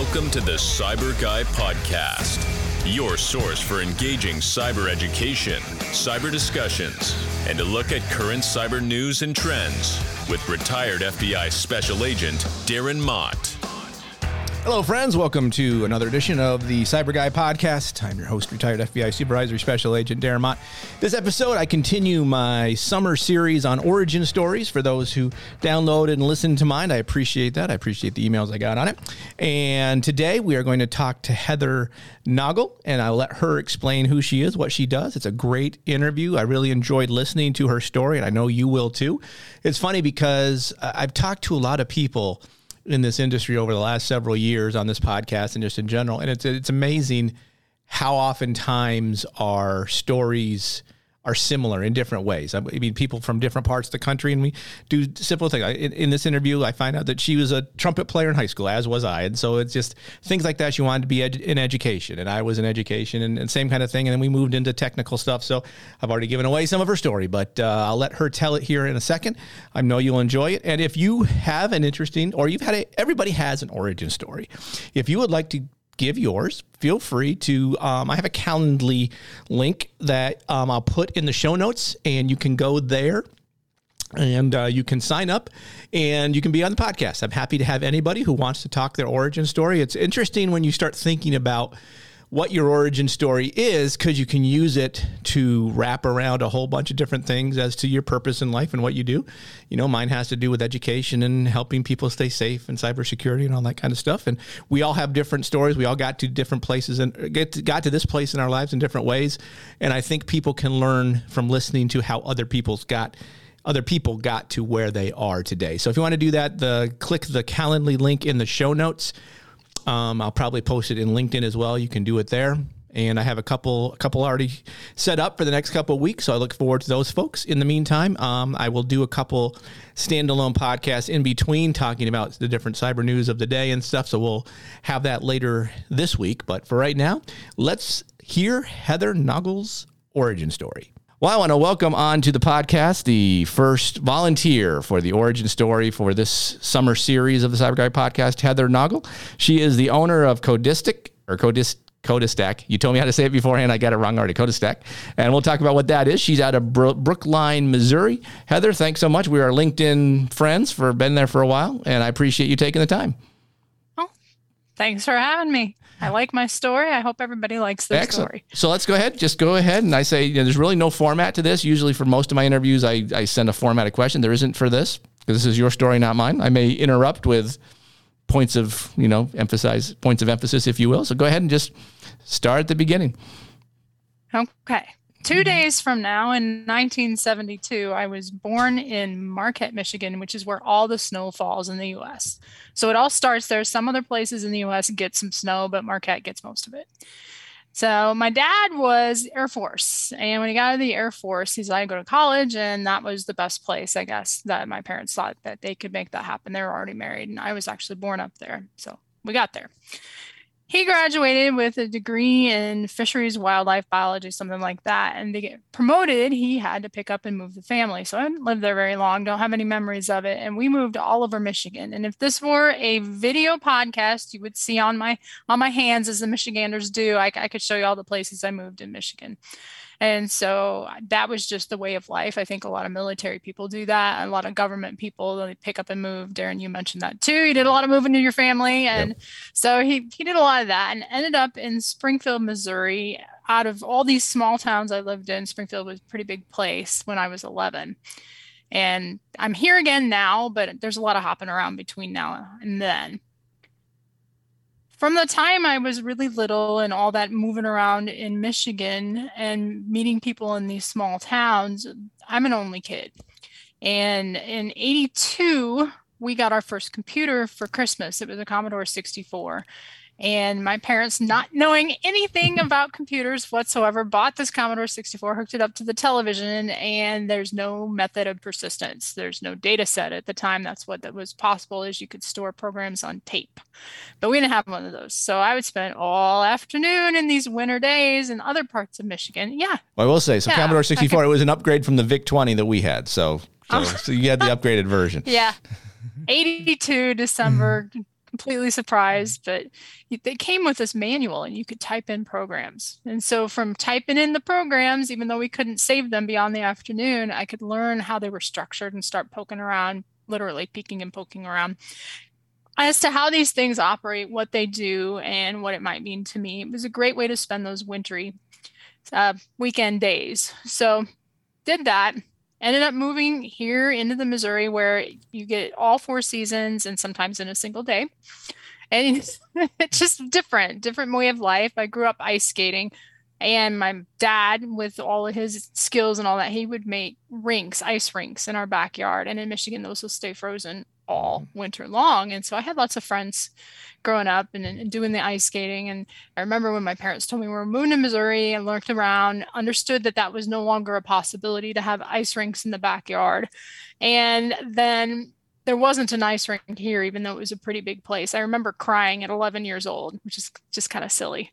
Welcome to the Cyber Guy Podcast, your source for engaging cyber education, cyber discussions, and a look at current cyber news and trends with retired FBI Special Agent Darren Mott. Hello, friends. Welcome to another edition of the Cyber Guy podcast. I'm your host, retired FBI Supervisory Special Agent Darren Mott. This episode, I continue my summer series on origin stories. For those who downloaded and listened to mine, I appreciate that. I appreciate the emails I got on it. And today, we are going to talk to Heather Noggle, and I'll let her explain who she is, what she does. It's a great interview. I really enjoyed listening to her story, and I know you will too. It's funny because I've talked to a lot of people in this industry over the last several years on this podcast and just in general. And it's it's amazing how oftentimes our stories are similar in different ways. I mean, people from different parts of the country, and we do simple things. In, in, this interview, I find out that she was a trumpet player in high school, as was I, and so it's just things like that. She wanted to be in education, and I was in education, and, and, same kind of thing. And then we moved into technical stuff. So I've already given away some of her story, but uh, I'll let her tell it here in a second. I know you'll enjoy it, and if you have an interesting, or you've had a, everybody has an origin story. If you would like to give yours, feel free to. Um, I have a Calendly link that um, I'll put in the show notes, and you can go there and uh, you can sign up and you can be on the podcast. I'm happy to have anybody who wants to talk their origin story. It's interesting when you start thinking about what your origin story is because you can use it to wrap around a whole bunch of different things as to your purpose in life and what you do. You know, mine has to do with education and helping people stay safe and cybersecurity and all that kind of stuff. And we all have different stories. We all got to different places and uh, get to, got to this place in our lives in different ways. And I think people can learn from listening to how other people's got other people got to where they are today. So if you want to do that, the click the Calendly link in the show notes. Um, I'll probably post it in LinkedIn as well. You can do it there. And I have a couple, a couple already set up for the next couple weeks. So I look forward to those folks. In the meantime, um, I will do a couple standalone podcasts in between talking about the different cyber news of the day and stuff. So we'll have that later this week. But for right now, let's hear Heather Noggle's origin story. Well, I want to welcome on to the podcast the first volunteer for the origin story for this summer series of the Cyber Guy podcast, Heather Noggle. She is the owner of Codistic or Codist. Codistac. You told me how to say it beforehand. I got it wrong already. Codistac. And we'll talk about what that is. She's out of Brookline, Missouri. Heather, thanks so much. We are LinkedIn friends for been there for a while, and I appreciate you taking the time. Oh, thanks for having me. I like my story. I hope everybody likes their Excellent. story. So let's go ahead. Just go ahead. And I say, you know, there's really no format to this. Usually for most of my interviews, I, I send a formatted question. There isn't for this because this is your story, not mine. I may interrupt with points of, you know, emphasize points of emphasis, if you will. So go ahead and just start at the beginning. Okay. Two mm-hmm. days from now in 1972, I was born in Marquette, Michigan, which is where all the snow falls in the US. So it all starts there. Some other places in the US get some snow, but Marquette gets most of it. So my dad was Air Force. And when he got out of the Air Force, he decided I go to college. And that was the best place, I guess, that my parents thought that they could make that happen. They were already married. And I was actually born up there. So we got there he graduated with a degree in fisheries, wildlife biology, something like that. And to get promoted, he had to pick up and move the family. So I didn't live there very long, don't have any memories of it. And we moved all over Michigan. And if this were a video podcast, you would see on my on my hands as the Michiganders do, I, I could show you all the places I moved in Michigan. And so uh, that was just the way of life. I think a lot of military people do that. A lot of government people they pick up and move. Darren, you mentioned that too. You did a lot of moving in your family, and yep. so he he did a lot of that, and ended up in Springfield, Missouri. Out of all these small towns I lived in, Springfield was a pretty big place when I was 11. And I'm here again now, but there's a lot of hopping around between now and then from the time I was really little and all that moving around in Michigan and meeting people in these small towns, I'm an only kid. And in 82, we got our first computer for Christmas. It was a Commodore 64 and my parents not knowing anything about computers whatsoever bought this commodore 64 hooked it up to the television and there's no method of persistence. There's no data set at the time. That's what that was possible is you could store programs on tape. But we didn't have one of those. So i would spend all afternoon in these winter days in other parts of michigan. Yeah. Well, i will say so yeah, commodore 64 it was an upgrade from the vic 20 that we had. So so, so you had the upgraded version. Yeah. 82 december completely surprised, but they came with this manual and you could type in programs. And so from typing in the programs, even though we couldn't save them beyond the afternoon, I could learn how they were structured and start poking around, literally peeking and poking around as to how these things operate, what they do, and what it might mean to me. It was a great way to spend those wintry uh, weekend days. So did that ended up moving here into the Missouri where you get all four seasons and sometimes in a single day. And it's just different, different way of life. I grew up ice skating and my dad with all of his skills and all that he would make rinks ice rinks in our backyard and in michigan those will stay frozen all mm-hmm. winter long. And so I had lots of friends growing up and, and, doing the ice skating. And I remember when my parents told me we were moving to Missouri and looked around, understood that that was no longer a possibility to have ice rinks in the backyard. And then there wasn't an ice rink here, even though it was a pretty big place. I remember crying at 11 years old, which is just kind of silly.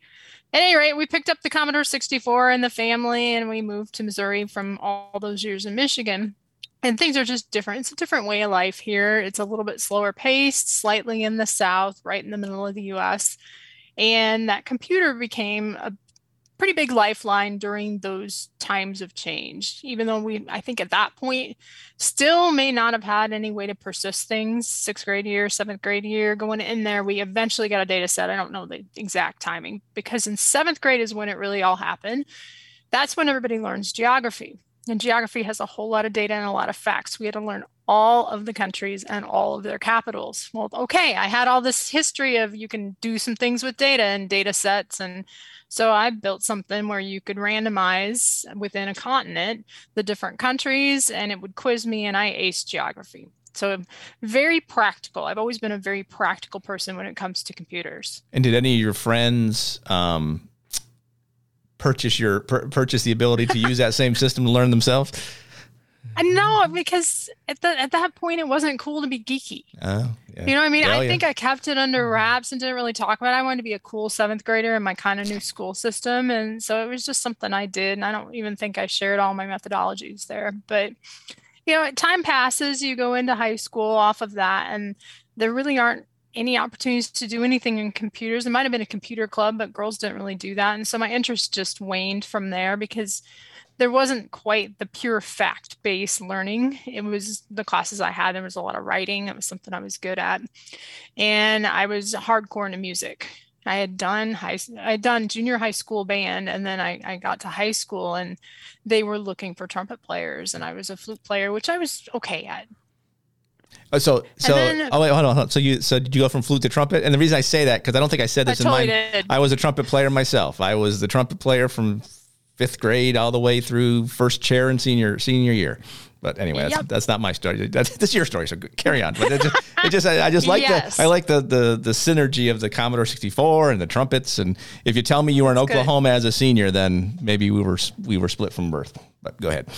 At any rate, we picked up the Commodore 64 and the family, and we moved to Missouri from all those years in Michigan and things are just different. It's a different way of life here. It's a little bit slower paced, slightly in the South, right in the middle of the US. And that computer became a pretty big lifeline during those times of change, even though we, I think at that point, still may not have had any way to persist things. Sixth grade year, seventh grade year, going in there, we eventually got a data set. I don't know the exact timing because in seventh grade is when it really all happened. That's when everybody learns geography. And geography has a whole lot of data and a lot of facts. We had to learn all of the countries and all of their capitals. Well, okay, I had all this history of you can do some things with data and data sets. And so I built something where you could randomize within a continent the different countries and it would quiz me and I aced geography. So very practical. I've always been a very practical person when it comes to computers. And did any of your friends um, purchase your purchase the ability to use that same system to learn themselves? Uh, no, because at the, at that point it wasn't cool to be geeky. Oh, yeah. You know what I mean? Hell I yeah. think I kept it under wraps and didn't really talk about it. I wanted to be a cool seventh grader in my kind of new school system. And so it was just something I did. And I don't even think I shared all my methodologies there. But, you know, time passes, you go into high school off of that, and there really aren't any opportunities to do anything in computers. It might have been a computer club, but girls didn't really do that. And so my interest just waned from there because there wasn't quite the pure fact based learning. It was the classes I had, there was a lot of writing. It was something I was good at. And I was hardcore into music. I had done high, I had done junior high school band, and then I, I got to high school, and they were looking for trumpet players, and I was a flute player, which I was okay at. Oh, so so then, oh wait hold on, hold on, so you so did you go from flute to trumpet? And the reason I say that because I don't think I said this I in totally mine. did. I was a trumpet player myself. I was the trumpet player from fifth grade all the way through first chair and senior senior year. But anyway that's, yep. that's not my story. That's, that's your story so carry on. But it just, it just I, I, just like yes. the I like the, the the synergy of the Commodore 64 and the trumpets. And if you tell me you were in that's Oklahoma good. as a senior then maybe we were we were split from birth. But go ahead.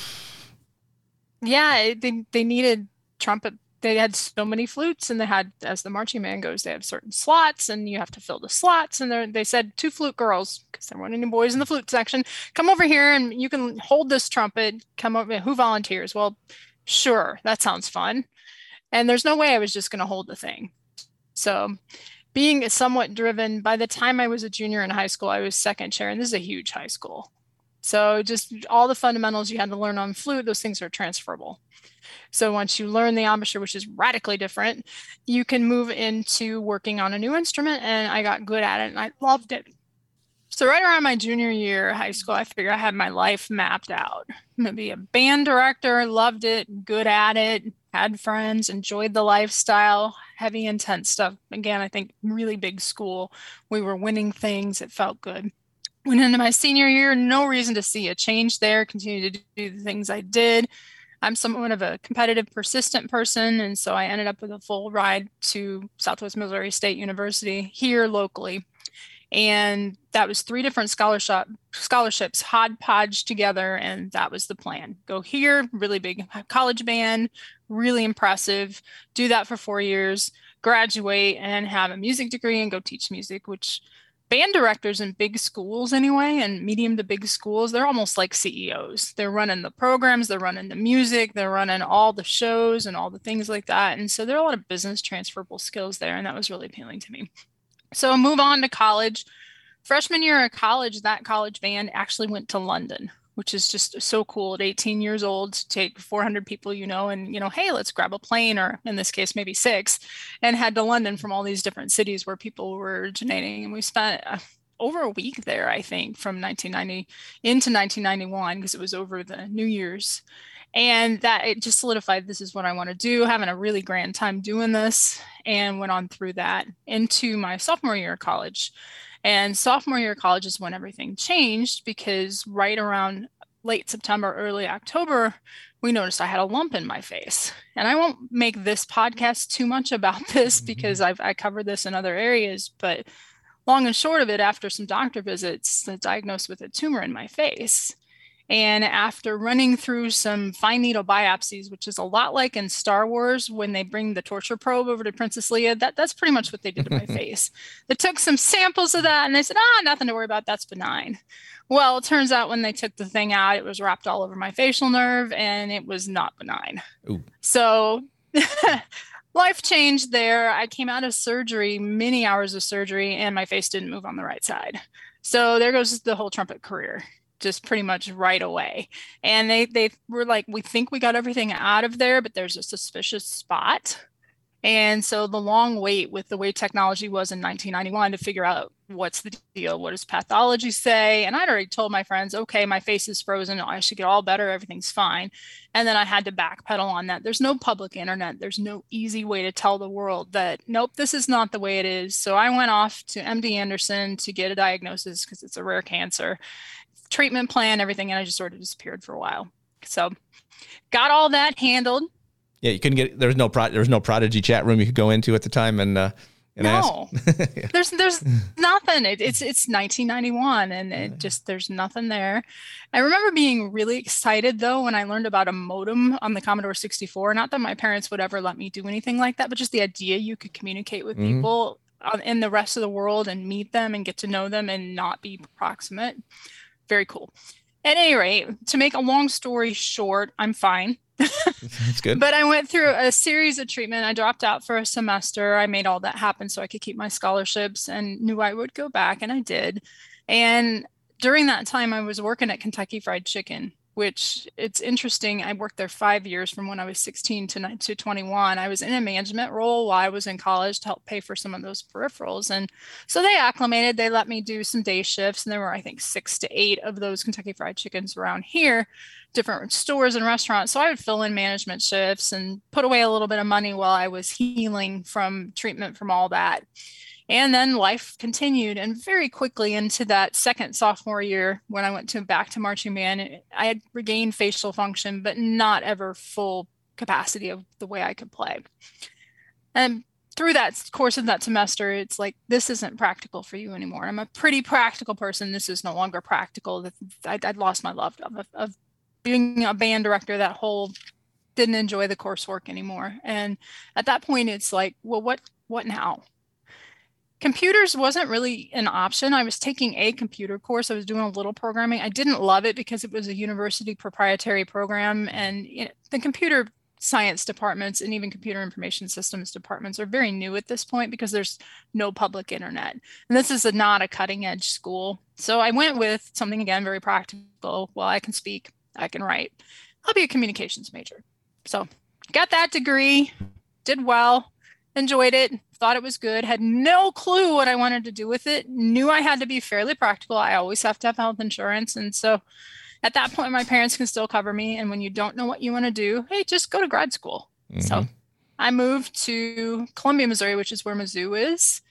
Yeah they they needed trumpet they had so many flutes and they had as the marching band goes they have certain slots and you have to fill the slots. And they said two flute girls because there weren't any boys in the flute section come over here and you can hold this trumpet. Come over who volunteers? Well sure that sounds fun. And there's no way i was just going to hold the thing. So being somewhat driven by the time i was a junior in high school i was second chair and this is a huge high school. So just all the fundamentals you had to learn on flute those things are transferable so once you learn the embouchure, which is radically different, you can move into working on a new instrument. And I got good at it and I loved it. So right around my junior year high school, I figured I had my life mapped out. I'm gonna be a band director, loved it, good at it, had friends, enjoyed the lifestyle, heavy intense stuff. Again, I think really big school. We were winning things, it felt good. Went into my senior year, no reason to see a change there, continued to do the things I did. I'm somewhat of a competitive, persistent person. And so I ended up with a full ride to Southwest Missouri State University here locally. And that was three different scholarship scholarships hodgepodge together. And that was the plan. Go here, really big college band, really impressive. Do that for four years, graduate and have a music degree and go teach music, which band directors in big schools anyway and medium to big schools they're almost like ceos they're running the programs they're running the music they're running all the shows and all the things like that. And so there are a lot of business transferable skills there and that was really appealing to me. So move on to college. Freshman year of college that college band actually went to london which is just so cool at 18 years old to take 400 people you know and you know hey let's grab a plane or in this case maybe six and head to london from all these different cities where people were originating and we spent uh, over a week there i think from 1990 into 1991 because it was over the new year's and that it just solidified this is what i want to do having a really grand time doing this and went on through that into my sophomore year of college and sophomore year of college is when everything changed because right around late September, early October, we noticed I had a lump in my face. And I won't make this podcast too much about this mm-hmm. because I've I covered this in other areas, but long and short of it, after some doctor visits, I diagnosed with a tumor in my face. And after running through some fine needle biopsies, which is a lot like in Star Wars when they bring the torture probe over to Princess Leia, that, that's pretty much what they did to my face. They took some samples of that and they said, ah, nothing to worry about. That's benign. Well, it turns out when they took the thing out, it was wrapped all over my facial nerve and it was not benign. Ooh. So life changed there. I came out of surgery, many hours of surgery, and my face didn't move on the right side. So there goes the whole trumpet career just pretty much right away. And they they were like, we think we got everything out of there, but there's a suspicious spot. And so the long wait with the way technology was in 1991 to figure out what's the deal, what does pathology say? And I'd already told my friends, okay, my face is frozen, I should get all better, everything's fine. And then I had to backpedal on that. There's no public internet, there's no easy way to tell the world that, nope, this is not the way it is. So I went off to MD Anderson to get a diagnosis because it's a rare cancer treatment plan, everything, and I just sort of disappeared for a while. So got all that handled. Yeah, you couldn't get there was no pro, there was no prodigy chat room you could go into at the time and uh and no, yeah. there's there's nothing. It, it's it's 1991, and it just there's nothing there. I remember being really excited though when I learned about a modem on the Commodore 64. Not that my parents would ever let me do anything like that, but just the idea you could communicate with mm-hmm. people in the rest of the world and meet them and get to know them and not be proximate very cool. At any rate, to make a long story short, I'm fine. That's good. but I went through a series of treatment. I dropped out for a semester. I made all that happen so I could keep my scholarships and knew I would go back, and I did. And during that time, I was working at Kentucky Fried Chicken which it's interesting. I worked there five years from when I was 16 to, to 21. I was in a management role while I was in college to help pay for some of those peripherals. And so they acclimated, they let me do some day shifts. And there were, I think, six to eight of those Kentucky Fried Chickens around here, different stores and restaurants. So I would fill in management shifts and put away a little bit of money while I was healing from treatment from all that. And then life continued, and very quickly into that second sophomore year, when I went to back to marching band, I had regained facial function, but not ever full capacity of the way I could play. And through that course of that semester, it's like this isn't practical for you anymore. I'm a pretty practical person. This is no longer practical. I'd, lost my love of, of being a band director. That whole didn't enjoy the coursework anymore. And at that point, it's like, well, what what now? Computers wasn't really an option. I was taking a computer course. I was doing a little programming. I didn't love it because it was a university proprietary program, and you know, the computer science departments and even computer information systems departments are very new at this point because there's no public internet. And this is a, not a cutting edge school. So I went with something again very practical. Well, I can speak, I can write. I'll be a communications major. So got that degree, did well, enjoyed it, thought it was good, had no clue what I wanted to do with it, knew I had to be fairly practical. I always have to have health insurance. And so at that point, my parents can still cover me. And when you don't know what you want to do, hey, just go to grad school. Mm-hmm. So I moved to Columbia, Missouri, which is where Mizzou is.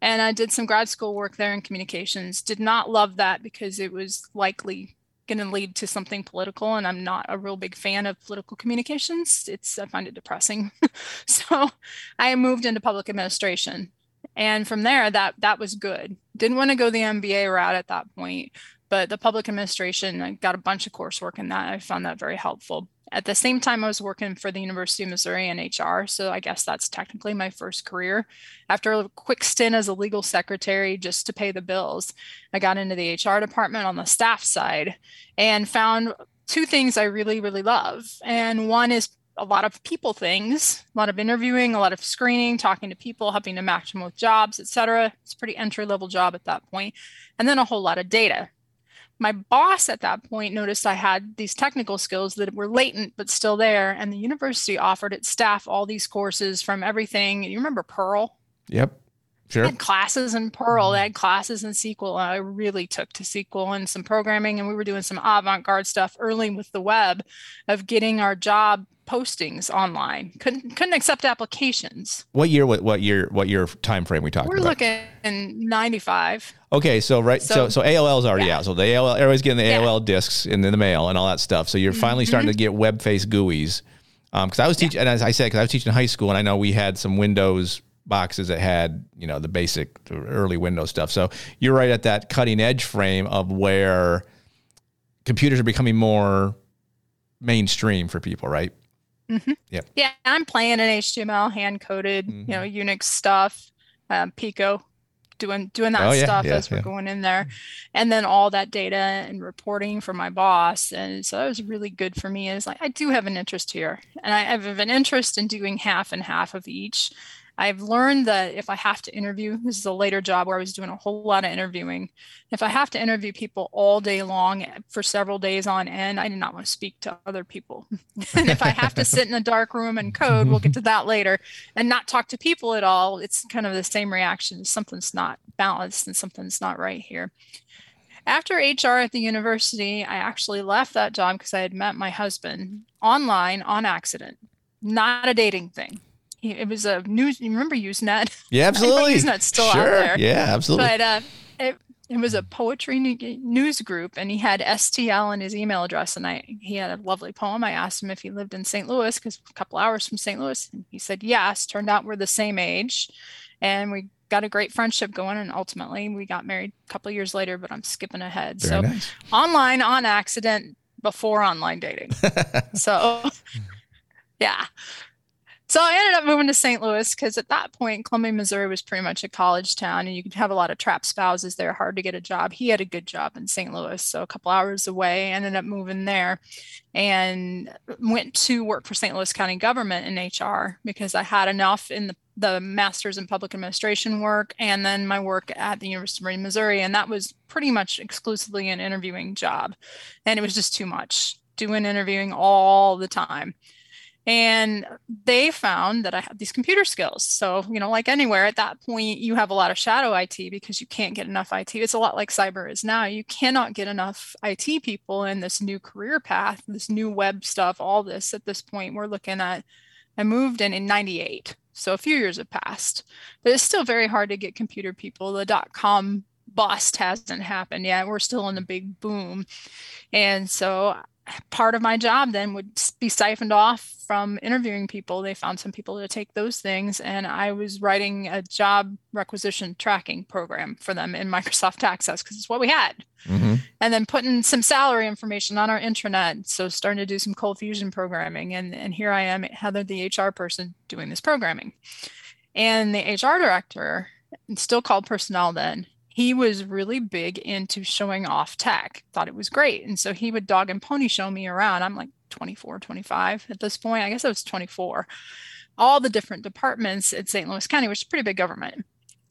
And I did some grad school work there in communications. Did not love that because it was likely going to lead to something political and i'm not a real big fan of political communications. It's i find it depressing. So i moved into public administration and from there that that was good. Didn't want to go the mba route at that point but the public administration i got a bunch of coursework in that. I found that very helpful At the same time, I was working for the University of Missouri in HR. So I guess that's technically my first career. After a quick stint as a legal secretary just to pay the bills, I got into the HR department on the staff side and found two things I really, really love. And one is a lot of people things, a lot of interviewing, a lot of screening, talking to people, helping to match them with jobs, etc. It's a pretty entry level job at that point. And then a whole lot of data. My boss at that point noticed I had these technical skills that were latent but still there. And the university offered its staff all these courses from everything. You remember Perl? Yep. Sure. They had classes in Perl, I had classes in SQL. I really took to SQL and some programming, and we were doing some avant garde stuff early with the web of getting our job postings online. Couldn't couldn't accept applications. What year? What, what year? What year time frame we talking we're about? looking in '95. Okay, so right, so so, so AOL is already yeah. out. So the AOL, everybody's getting the Yeah. AOL discs in the mail and all that stuff. So you're finally mm-hmm. starting to get web face GUIs. Um, because I was teaching, and as I said, because I was teaching high school, and I know we had some Windows boxes that had you know the basic early Windows stuff. So you're right at that cutting edge frame of where computers are becoming more mainstream for people, right? Mm-hmm. Yeah, Yeah, I'm playing in HTML, hand coded, you know, Unix stuff, um, Pico, doing doing that Mm-hmm. Oh, yeah, stuff yeah, as we're yeah. going in there, and then all that data and reporting for my boss, and so that was really good for me. Is like I do have an interest here, and I have an interest in doing half and half of each. I've learned that if I have to interview, this is a later job where I was doing a whole lot of interviewing. If I have to interview people all day long for several days on end, I do not want to speak to other people. and if I have to sit in a dark room and code, we'll get to that later, and not talk to people at all, it's kind of the same reaction. Something's not balanced and something's not right here. After HR at the university, I actually left that job because I had met my husband online on accident, not a dating thing. It was a news. You remember Usenet? Yeah, absolutely. Usenet's still out sure. there. Yeah, absolutely. But uh, it, it was a poetry news group, and he had STL in his email address. And I, he had a lovely poem. I asked him if he lived in St. Louis because a couple hours from St. Louis, and he said yes. Turned out we're the same age, and we got a great friendship going. And ultimately, we got married a couple of years later. But I'm skipping ahead. Very so nice. online on accident before online dating. so yeah. So I ended up moving to St. Louis because at that point, Columbia, Missouri was pretty much a college town, and you could have a lot of trap spouses there, hard to get a job. He had a good job in St. Louis, so a couple hours away. Ended up moving there, and went to work for St. Louis County government in HR because I had enough in the, the master's in public administration work, and then my work at the University of Missouri, and that was pretty much exclusively an interviewing job, and it was just too much doing interviewing all the time. And they found that I had these computer skills. So, you know, like anywhere at that point, you have a lot of shadow IT because you can't get enough IT. It's a lot like cyber is now. You cannot get enough IT people in this new career path, this new web stuff, all this at this point. We're looking at, I moved in in 98. So a few years have passed, but it's still very hard to get computer people. The dot com bust hasn't happened yet. We're still in the big boom. And so part of my job then would be siphoned off from interviewing people. They found some people to take those things, and I was writing a job requisition tracking program for them in Microsoft Access because it's what we had. hmm And then putting some salary information on our intranet. So starting to do some ColdFusion programming. And, and here I am, Heather, the HR person, doing this programming. And the HR director, still called personnel then, he was really big into showing off tech, thought it was great. And so he would dog and pony show me around. I'm like 24, 25 at this point. I guess I was 24. All the different departments at St. Louis County, which is pretty big government.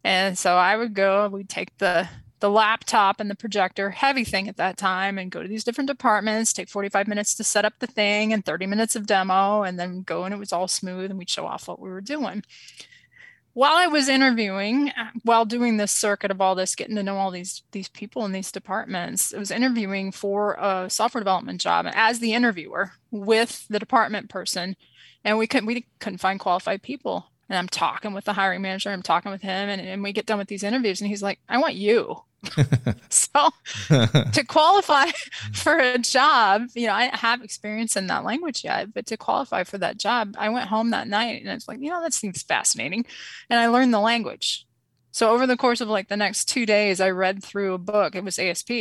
And so I would go, we'd take the the laptop and the projector, heavy thing at that time, and go to these different departments, take 45 minutes to set up the thing and 30 minutes of demo, and then go and it was all smooth and we'd show off what we were doing while I was interviewing, uh, while doing this circuit of all this, getting to know all these these people in these departments, I was interviewing for a software development job as the interviewer with the department person, and we couldn't we couldn't find qualified people. And I'm talking with the hiring manager, I'm talking with him, and, and we get done with these interviews, and he's like, "I want you." so to qualify for a job, you know, I don't have experience in that language yet, but to qualify for that job, I went home that night and it's like, you know, that seems fascinating. And I learned the language. So over the course of like the next two days, I read through a book. It was ASP,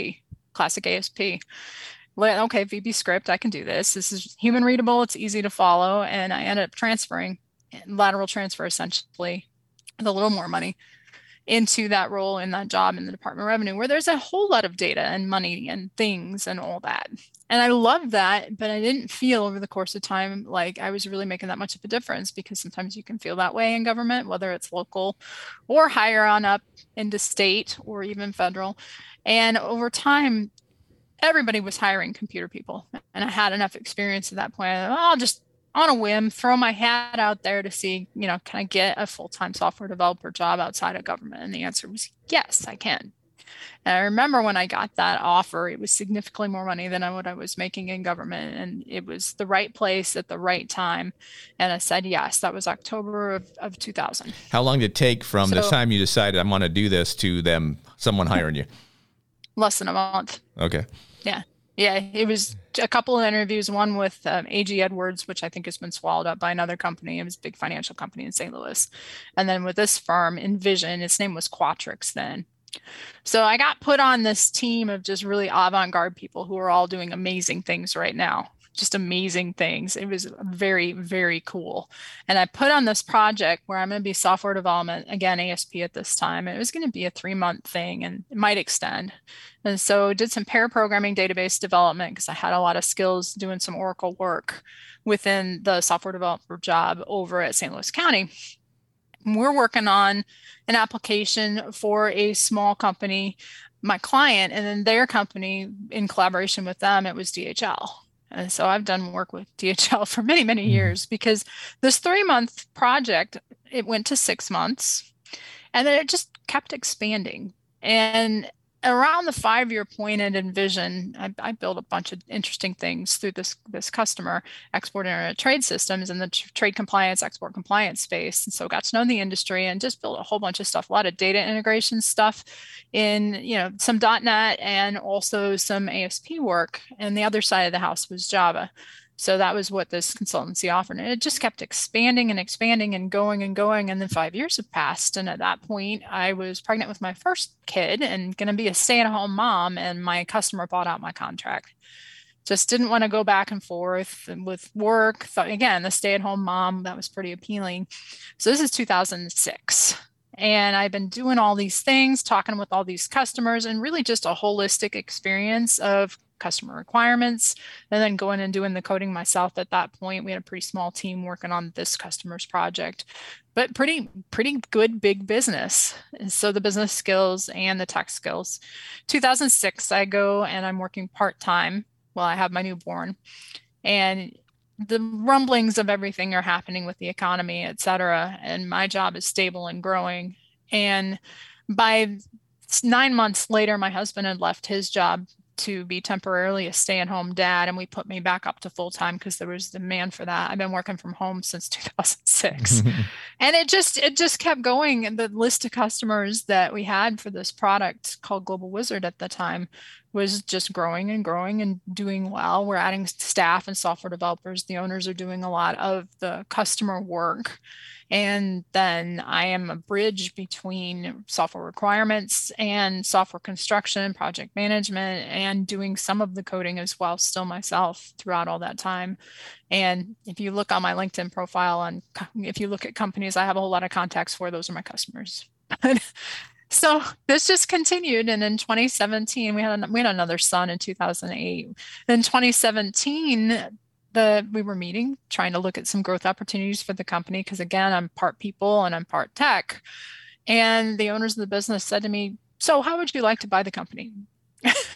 classic ASP. okay, VB script, I can do this. This is human readable, it's easy to follow. And I ended up transferring lateral transfer essentially with a little more money into that role in that job in the Department of Revenue, where there's a whole lot of data and money and things and all that. And I love that, but I didn't feel over the course of time like I was really making that much of a difference because sometimes you can feel that way in government, whether it's local or higher on up into state or even federal. And over time, everybody was hiring computer people. And I had enough experience at that point. I'll just on a whim throw my hat out there to see, you know, can I get a full-time software developer job outside of government? And the answer was yes, I can. And I remember when I got that offer, it was significantly more money than what I was making in government. And it was the right place at the right time. And I said yes. That was October of, of 2000. How long did it take from so, the time you decided I'm going to do this to them, someone hiring you? Less than a month. Okay. Yeah. Yeah, it was a couple of interviews. One with um, AG Edwards, which I think has been swallowed up by another company. It was a big financial company in St. Louis, and then with this firm, Envision. Its name was Quatrix then. So I got put on this team of just really avant-garde people who are all doing amazing things right now just amazing things. It was very, very cool. And I put on this project where I'm going to be software development, again, ASP at this time. It was going to be a three month thing and it might extend. And so did some pair programming database development because I had a lot of skills doing some Oracle work within the software developer job over at St. Louis County. We're working on an application for a small company, my client, and then their company in collaboration with them, it was DHL and so I've done work with DHL for many, many mm-hmm. years because this three month project, it went to six months and then it just kept expanding. And around the five year point at Envision, I, I built a bunch of interesting things through this this customer export internet uh, trade systems and the t- trade compliance, export compliance space. And so got to know the industry and just built a whole bunch of stuff, a lot of data integration stuff in, you know, some .NET and also some ASP work. And the other side of the house was Java. So that was what this consultancy offered. And it just kept expanding and expanding and going and going. And then five years have passed. And at that point, I was pregnant with my first kid and going to be a stay at home mom. And my customer bought out my contract. Just didn't want to go back and forth with work. Thought, again, the stay at home mom, that was pretty appealing. So this is 2006. And I've been doing all these things, talking with all these customers, and really just a holistic experience of customer requirements and then going and doing the coding myself. At that point we had a pretty small team working on this customer's project but pretty pretty good big business. So the business skills and the tech skills. 2006 i go and i'm working part-time while i have my newborn and the rumblings of everything are happening with the economy et cetera and my job is stable and growing. And by nine months later my husband had left his job to be temporarily a stay-at-home dad and we put me back up to full-time because there was demand for that. I've been working from home since 2006 and it just it just kept going. And the list of customers that we had for this product called global wizard at the time was just growing and growing and doing well we're adding staff and software developers the owners are doing a lot of the customer work and then I am a bridge between software requirements and software construction, project management, and doing some of the coding as well, still myself throughout all that time. And if you look on my LinkedIn profile and if you look at companies I have a whole lot of contacts for, those are my customers. so this just continued and in 2017 we had, we had another son in 2008 in 2017 the we were meeting trying to look at some growth opportunities for the company because again i'm part people and i'm part tech. And the owners of the business said to me so how would you like to buy the company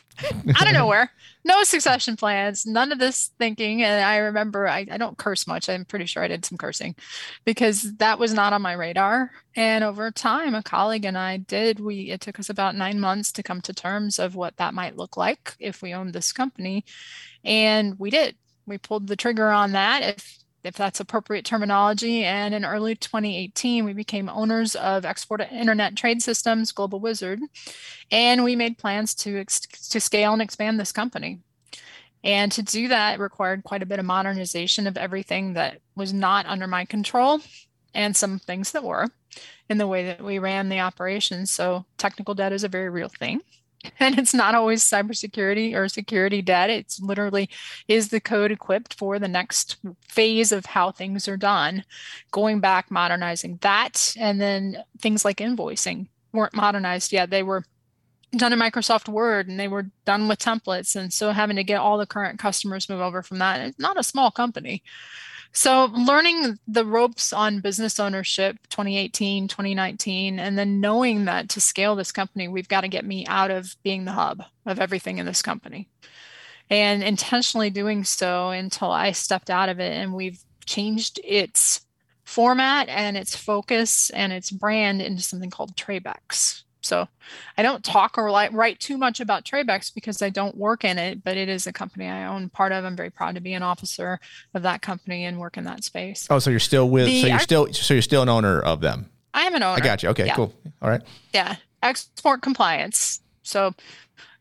out of nowhere no succession plans none of this thinking. And i remember I, I don't curse much. I'm pretty sure i did some cursing because that was not on my radar. And over time a colleague and i did we it took us about nine months to come to terms of what that might look like if we owned this company. And we did. We pulled the trigger on that. If if that's appropriate terminology. And in early 2018, we became owners of Export Internet Trade Systems, Global Wizard, and we made plans to, to scale and expand this company. And to do that required quite a bit of modernization of everything that was not under my control and some things that were in the way that we ran the operations. So technical debt is a very real thing. and it's not always cybersecurity or security debt. It's literally is the code equipped for the next phase of how things are done, going back, modernizing that, and then things like invoicing weren't modernized yet. They were done in Microsoft Word and they were done with templates. And so having to get all the current customers move over from that, it's not a small company. So, learning the ropes on business ownership 2018, 2019, and then knowing that to scale this company, we've got to get me out of being the hub of everything in this company. And intentionally doing so until I stepped out of it and we've changed its format and its focus and its brand into something called Trebex. So I don't talk or write too much about Trebex because I don't work in it, but it is a company I own part of. I'm very proud to be an officer of that company and work in that space. Oh, so you're still with, the, so you're still, so you're still an owner of them. I am an owner. I got you. Okay, yeah. cool. All right. Yeah. Export compliance. So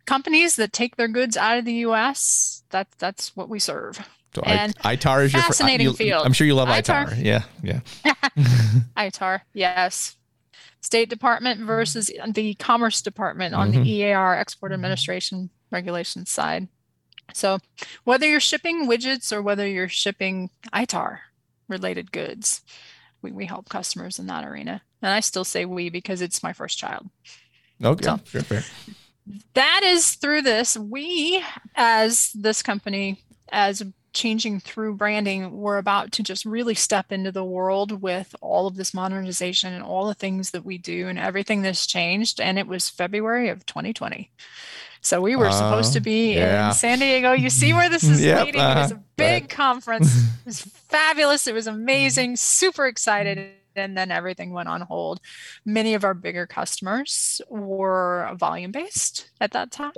companies that take their goods out of the U.S., that, that's what we serve. So and ITAR is your fascinating you, field. I'm sure you love ITAR. ITAR. Yeah, yeah. ITAR, yes. State Department versus the Commerce Department on mm-hmm. the EAR Export Administration Regulations side. So, whether you're shipping widgets or whether you're shipping ITAR related goods, we, we help customers in that arena. And I still say we because it's my first child. Okay, so, sure, fair. That is through this. We, as this company, as changing through branding, we're about to just really step into the world with all of this modernization and all the things that we do and everything that's changed. And it was February of 2020. So we were uh, supposed to be yeah. in San Diego. You see where this is yep, leading. Uh, it was a uh-huh. big right. conference. It was fabulous. It was amazing. Super excited. And then everything went on hold. Many of our bigger customers were volume based at that time.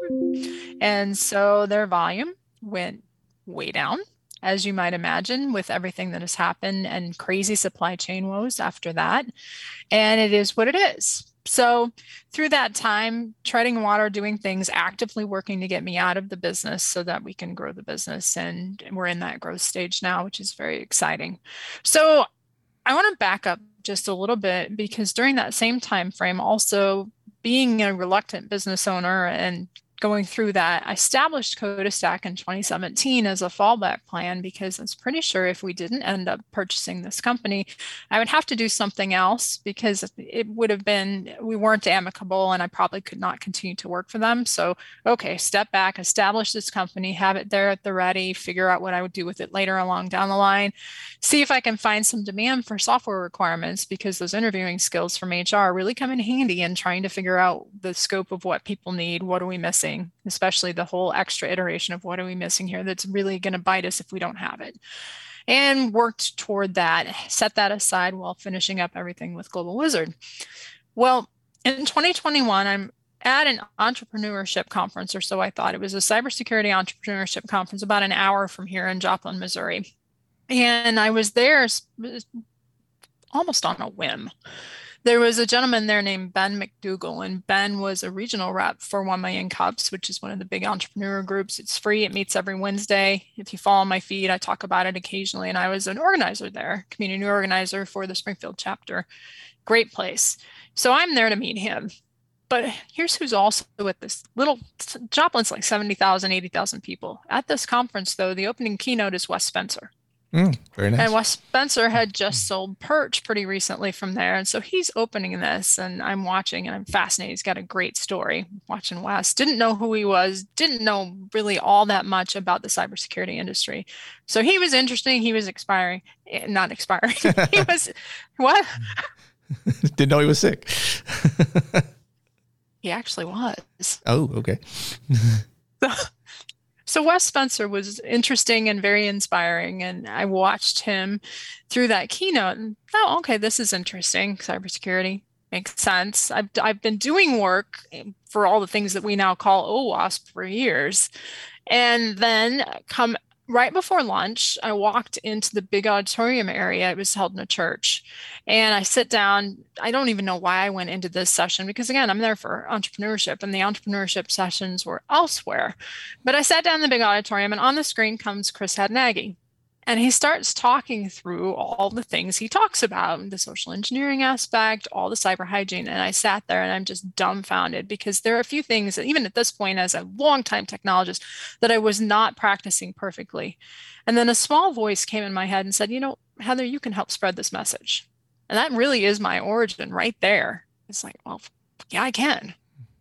And so their volume went way down, as you might imagine, with everything that has happened and crazy supply chain woes after that. And it is what it is. So, through that time, treading water, doing things, actively working to get me out of the business so that we can grow the business. And we're in that growth stage now, which is very exciting. So, I want to back up just a little bit because during that same time frame, also being a reluctant business owner and going through that, I established Codistac in 2017 as a fallback plan because I was pretty sure if we didn't end up purchasing this company, I would have to do something else because it would have been, we weren't amicable and I probably could not continue to work for them. So, okay, step back, establish this company, have it there at the ready, figure out what I would do with it later along down the line, see if I can find some demand for software requirements because those interviewing skills from HR really come in handy in trying to figure out the scope of what people need, what are we missing missing, especially the whole extra iteration of what are we missing here that's really going to bite us if we don't have it. And worked toward that, set that aside while finishing up everything with Global Wizard. Well, in 2021, I'm at an entrepreneurship conference, or so I thought. It was a cybersecurity entrepreneurship conference about an hour from here in Joplin, Missouri. And I was there almost on a whim there was a gentleman there named Ben McDougall, and Ben was a regional rep for One Million Cups, which is one of the big entrepreneur groups. It's free, it meets every Wednesday. If you follow my feed, I talk about it occasionally. And I was an organizer there, community organizer for the Springfield chapter. Great place. So I'm there to meet him. But here's who's also at this little Joplin's like 70,000, 80,000 people. At this conference, though, the opening keynote is Wes Spencer. Mm, very nice. And Wes Spencer had just sold Perch pretty recently from there. And so he's opening this and I'm watching and I'm fascinated. He's got a great story watching Wes. Didn't know who he was, didn't know really all that much about the cybersecurity industry. So he was interesting. He was expiring, eh, not expiring. he was, what? didn't know he was sick. he actually was. Oh, okay. So Wes Spencer was interesting and very inspiring, and I watched him through that keynote. And oh, okay, this is interesting. Cybersecurity makes sense. I've I've been doing work for all the things that we now call OWASP for years, and then come right before lunch, I walked into the big auditorium area. It was held in a church. And I sit down. I don't even know why I went into this session because, again, I'm there for entrepreneurship and the entrepreneurship sessions were elsewhere. But I sat down in the big auditorium and on the screen comes Chris Hadnagy. And he starts talking through all the things he talks about the social engineering aspect, all the cyber hygiene. And I sat there and I'm just dumbfounded because there are a few things that, even at this point, as a longtime technologist, that I was not practicing perfectly. And then a small voice came in my head and said, You know, Heather, you can help spread this message. And that really is my origin right there. It's like, well, yeah, I can.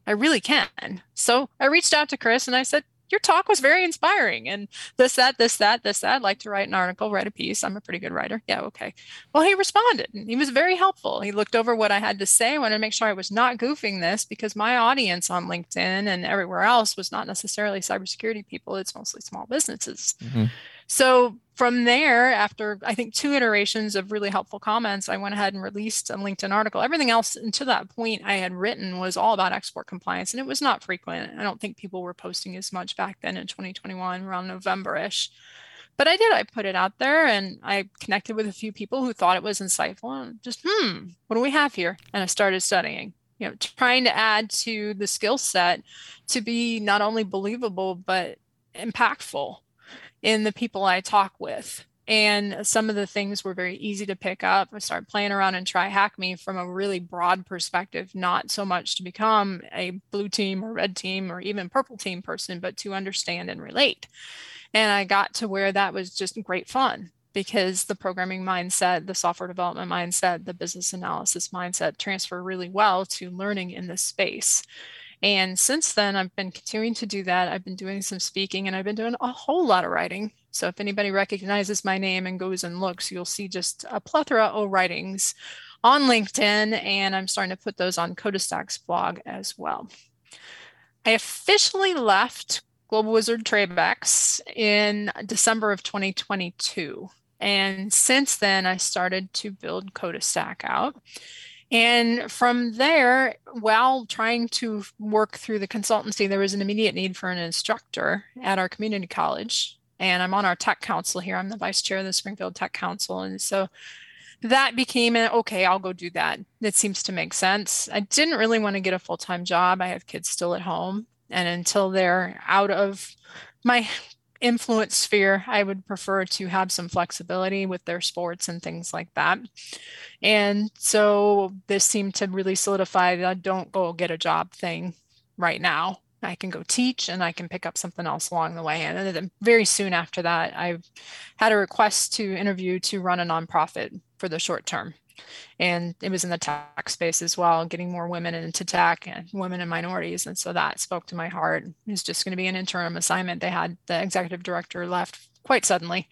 I really can. So I reached out to Chris and I said, your talk was very inspiring and this that this that this that. I'd like to write an article write a piece. I'm a pretty good writer. Yeah okay. Well he responded and he was very helpful. He looked over what i had to say. I wanted to make sure i was not goofing this because my audience on linkedin and everywhere else was not necessarily cybersecurity people. It's mostly small businesses. Mm-hmm. So from there, after I think two iterations of really helpful comments, I went ahead and released a LinkedIn article. Everything else to that point I had written was all about export compliance, and it was not frequent. I don't think people were posting as much back then in 2021, around November ish. But I did. I put it out there and I connected with a few people who thought it was insightful and just, hmm, what do we have here? And I started studying you know trying to add to the skill set to be not only believable but impactful in the people I talk with. And some of the things were very easy to pick up. I started playing around and TryHackMe from a really broad perspective, not so much to become a blue team or red team or even purple team person, but to understand and relate. And I got to where that was just great fun because the programming mindset, the software development mindset, the business analysis mindset transfer really well to learning in this space. And since then, I've been continuing to do that. I've been doing some speaking and I've been doing a whole lot of writing. So if anybody recognizes my name and goes and looks, you'll see just a plethora of writings on LinkedIn. And I'm starting to put those on Codistac's blog as well. I officially left Global Wizard Tradebex in December of 2022. And since then, I started to build CodaStack out. And from there, while trying to work through the consultancy, there was an immediate need for an instructor at our community college. And I'm on our tech council here. I'm the vice chair of the Springfield Tech Council. And so that became an okay, I'll go do that. It seems to make sense. I didn't really want to get a full time job. I have kids still at home. And until they're out of my influence sphere, I would prefer to have some flexibility with their sports and things like that. And so this seemed to really solidify that don't go get a job thing right now. I can go teach and I can pick up something else along the way. And then very soon after that, I had a request to interview to run a nonprofit for the short term and it was in the tech space as well getting more women into tech and women and minorities. And so that spoke to my heart. It was just going to be an interim assignment. They had the executive director left quite suddenly.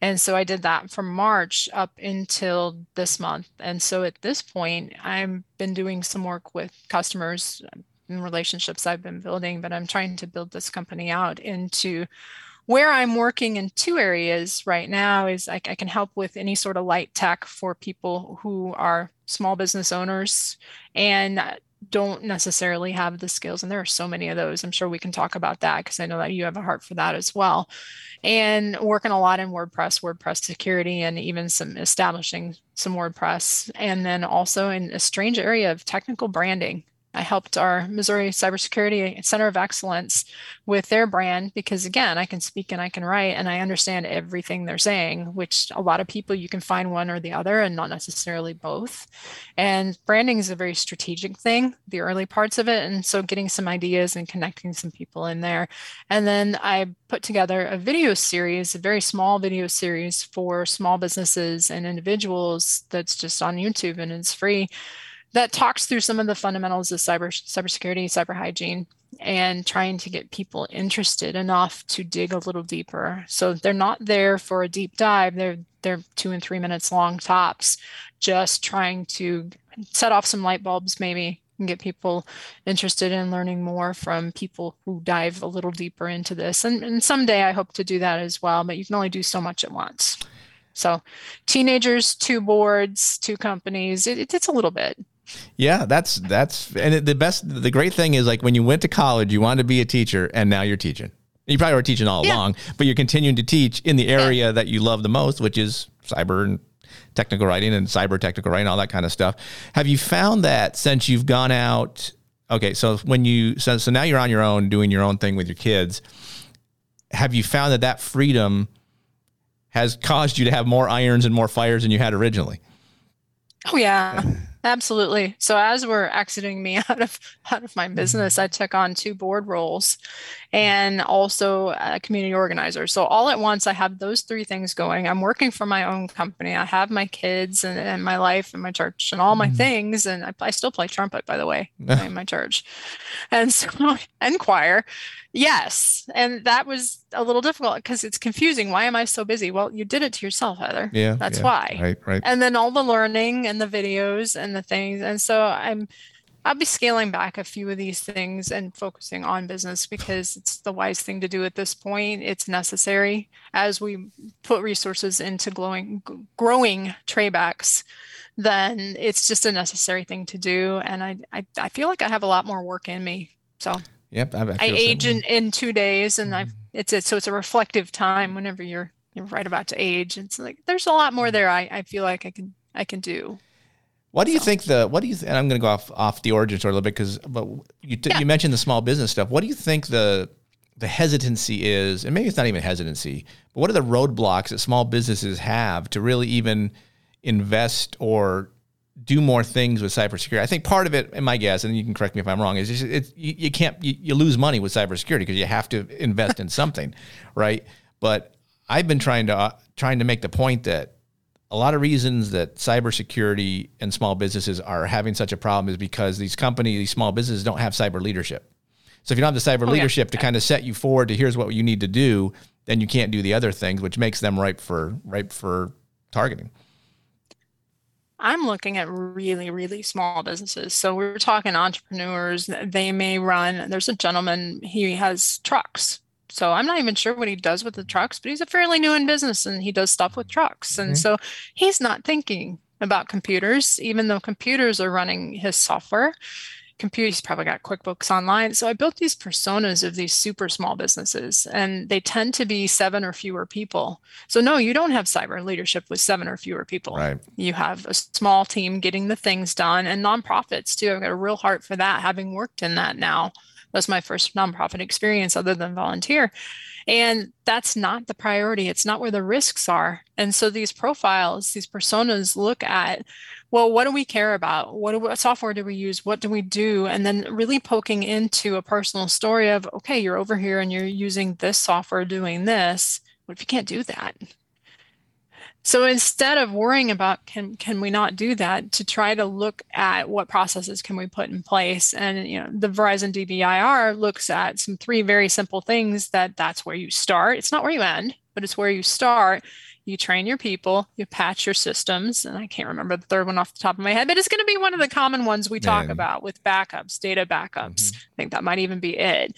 And so i did that from march up until this month. And so at this point i've been doing some work with customers and relationships i've been building but i'm trying to build this company out into where I'm working in two areas right now is I, I, can help with any sort of light tech for people who are small business owners and don't necessarily have the skills. And there are so many of those. I'm sure we can talk about that because I know that you have a heart for that as well. And working a lot in WordPress, WordPress security, and even some establishing some WordPress. And then also in a strange area of technical branding. I helped our Missouri Cybersecurity Center of Excellence with their brand because, again, I can speak and I can write and I understand everything they're saying, which a lot of people you can find one or the other and not necessarily both. And branding is a very strategic thing, the early parts of it. And so getting some ideas and connecting some people in there. And then I put together a video series, a very small video series for small businesses and individuals that's just on YouTube and it's free that talks through some of the fundamentals of cyber cybersecurity, cyber hygiene, and trying to get people interested enough to dig a little deeper. So they're not there for a deep dive. They're they're two and three minutes long tops, just trying to set off some light bulbs maybe and get people interested in learning more from people who dive a little deeper into this. And, and someday I hope to do that as well, but you can only do so much at once. So teenagers, two boards, two companies, it, it's a little bit. Yeah, that's that's and the best the great thing is like when you went to college, you wanted to be a teacher and now you're teaching. You probably were teaching all yeah. along, but you're continuing to teach in the area yeah. that you love the most, which is cyber and technical writing and cyber technical writing, all that kind of stuff. Have you found that since you've gone out okay, so when you so, so now you're on your own doing your own thing with your kids, have you found that that freedom has caused you to have more irons and more fires than you had originally. Oh yeah. Absolutely. So as we're exiting me out of out of my Mm-hmm. business, I took on two board roles and also a community organizer. So all at once I have those three things going. I'm working for my own company. I have my kids and, and my life and my church and all my Mhm. things. And I, I still play trumpet, by the way, in my church. And so and choir. Yes. And that was a little difficult because it's confusing. Why am I so busy? Well, you did it to yourself, Heather. Yeah. That's yeah. why Right, right. and then all the learning and the videos and the things. And so i'm i'll be scaling back a few of these things and focusing on business because it's the wise thing to do at this point. It's necessary as we put resources into glowing growing traybacks then it's just a necessary thing to do. And I, I i feel like i have a lot more work in me. So Yep. I, I, i age in, in two days and Mhm. i've it's a, so it's a reflective time whenever you're you're right about to age. It's like there's a lot more there i, I feel like i can i can do What do you So- think the what do you th- and I'm going to go off off the origin story a little bit because but you t- Yeah. you mentioned the small business stuff. What do you think the the hesitancy is, and maybe it's not even hesitancy, but what are the roadblocks that small businesses have to really even invest or do more things with cybersecurity? I think part of it, in my guess, and you can correct me if I'm wrong, is just, it's you, you can't you, you lose money with cybersecurity because you have to invest in something, right? But I've been trying to uh, trying to make the point that a lot of reasons that cybersecurity and small businesses are having such a problem is because these companies, these small businesses don't have cyber leadership. So if you don't have the cyber Oh, yeah. leadership to kind of set you forward to here's what you need to do, then you can't do the other things, which makes them ripe for ripe for targeting. I'm looking at really, really small businesses. So we're talking entrepreneurs. They may run, there's a gentleman, he has trucks. So I'm not even sure what he does with the trucks, but he's a fairly new in business and he does stuff with trucks. And Mhm. so he's not thinking about computers, even though computers are running his software. Computer, he's probably got QuickBooks online. So I built these personas of these super small businesses, and they tend to be seven or fewer people. So no, you don't have cyber leadership with seven or fewer people. Right. You have a small team getting the things done and nonprofits too. I've got a real heart for that, having worked in that now. That's my first nonprofit experience other than volunteer. And that's not the priority. It's not where the risks are. And so these profiles, these personas look at, well, what do we care about? What, do, what software do we use? What do we do? And then really poking into a personal story of, okay, you're over here and you're using this software doing this. What if you can't do that? So instead of worrying about can can we not do that, to try to look at what processes can we put in place, and you know the Verizon DBIR looks at some three very simple things that that's where you start. It's not where you end, but it's where you start. You train your people, you patch your systems, and I can't remember the third one off the top of my head, but it's going to be one of the common ones we talk Yeah. about with backups, data backups. Mm-hmm. I think that might even be it.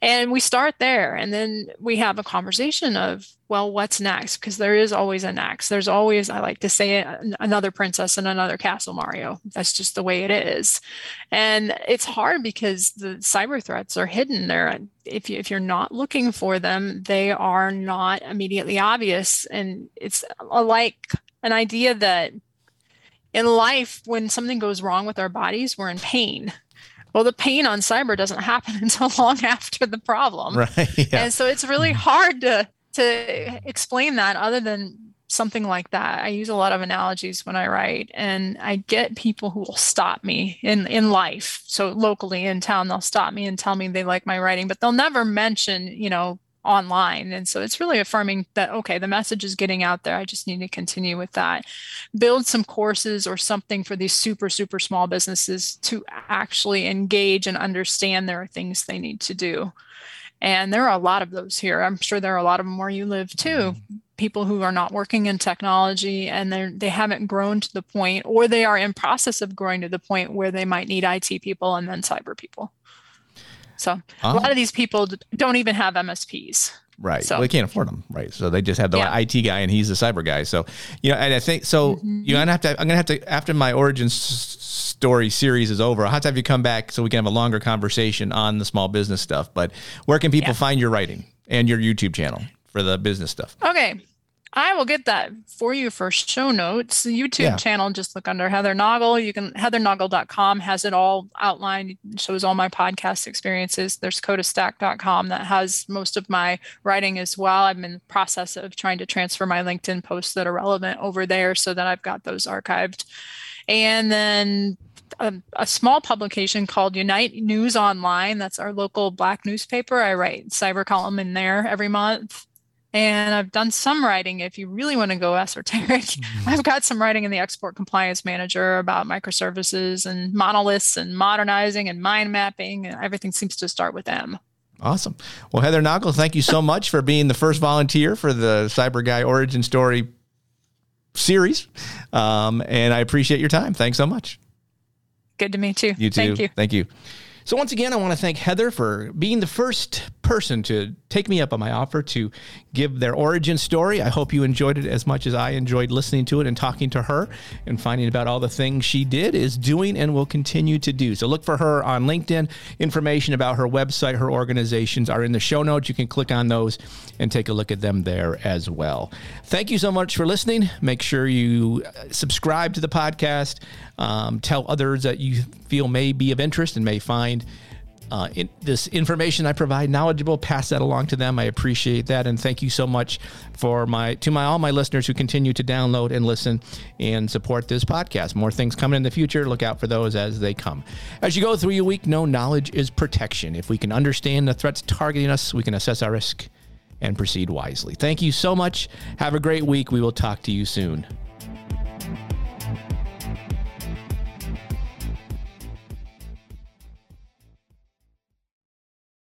And we start there, and then we have a conversation of, well, what's next? Because there is always a next. There's always, I like to say, it, another princess and another castle, Mario. That's just the way it is. And it's hard because the cyber threats are hidden there. If, you, if you're not looking for them, they are not immediately obvious. And it's like an idea that in life, when something goes wrong with our bodies, we're in pain. Well, the pain on cyber doesn't happen until long after the problem. Right. Yeah. And so it's really hard to to explain that other than something like that. I use a lot of analogies when I write and I get people who will stop me in in life. So locally in town they'll stop me and tell me they like my writing, but they'll never mention, you know, online. And so it's really affirming that okay, the message is getting out there. I just need to continue with that. Build some courses or something for these super super small businesses to actually engage and understand there are things they need to do. And there are a lot of those here. I'm sure there are a lot of them where you live too. Mm-hmm. People who are not working in technology and they they haven't grown to the point, or they are in process of growing to the point where they might need IT people and then cyber people. So a Oh, lot ah. of these people don't even have MSPs. Right. so- well, they can't afford them. Right. So they just have the Yeah. IT guy and he's the cyber guy. So, you know, and I think, so Mm-hmm. you're going to have to, I'm going to have to, after my origin s- story series is over, I'll have to have you come back so we can have a longer conversation on the small business stuff. But where can people Yeah. find your writing and your YouTube channel for the business stuff? Okay. I will get that for you for show notes. The YouTube Yeah. channel, just look under Heather Noggle. You can heathernoggle.com has it all outlined, shows all my podcast experiences. There's codistac.com that has most of my writing as well. I'm in the process of trying to transfer my LinkedIn posts that are relevant over there so that I've got those archived. And then a, a small publication called Unite News Online. That's our local black newspaper. I write cyber column in there every month. And I've done some writing. If you really want to go esoteric, I've got some writing in the Export Compliance Manager about microservices and monoliths and modernizing and mind mapping. And everything seems to start with M. Awesome. Well, Heather Noggle, thank you so much for being the first volunteer for the CyBUr Guy Origin Story series. Um, and I appreciate your time. Thanks so much. Good to meet you. You too. Thank you. Thank you. So once again, I want to thank Heather for being the first person to take me up on my offer to give their origin story. I hope you enjoyed it as much as I enjoyed listening to it and talking to her and finding about all the things she did, is doing, and will continue to do. So look for her on LinkedIn. Information about her website, her organizations are in the show notes. You can click on those and take a look at them there as well. Thank you so much for listening. Make sure you uh, subscribe to the podcast. Um, tell others that you feel may be of interest and may find uh, in, this information I provide knowledgeable. Pass that along to them. I appreciate that, and thank you so much for my to my all my listeners who continue to download and listen and support this podcast. More things coming in the future. Look out for those as they come. As you go through your week, know knowledge is protection. If we can understand the threats targeting us, we can assess our risk and proceed wisely. Thank you so much. Have a great week. We will talk to you soon.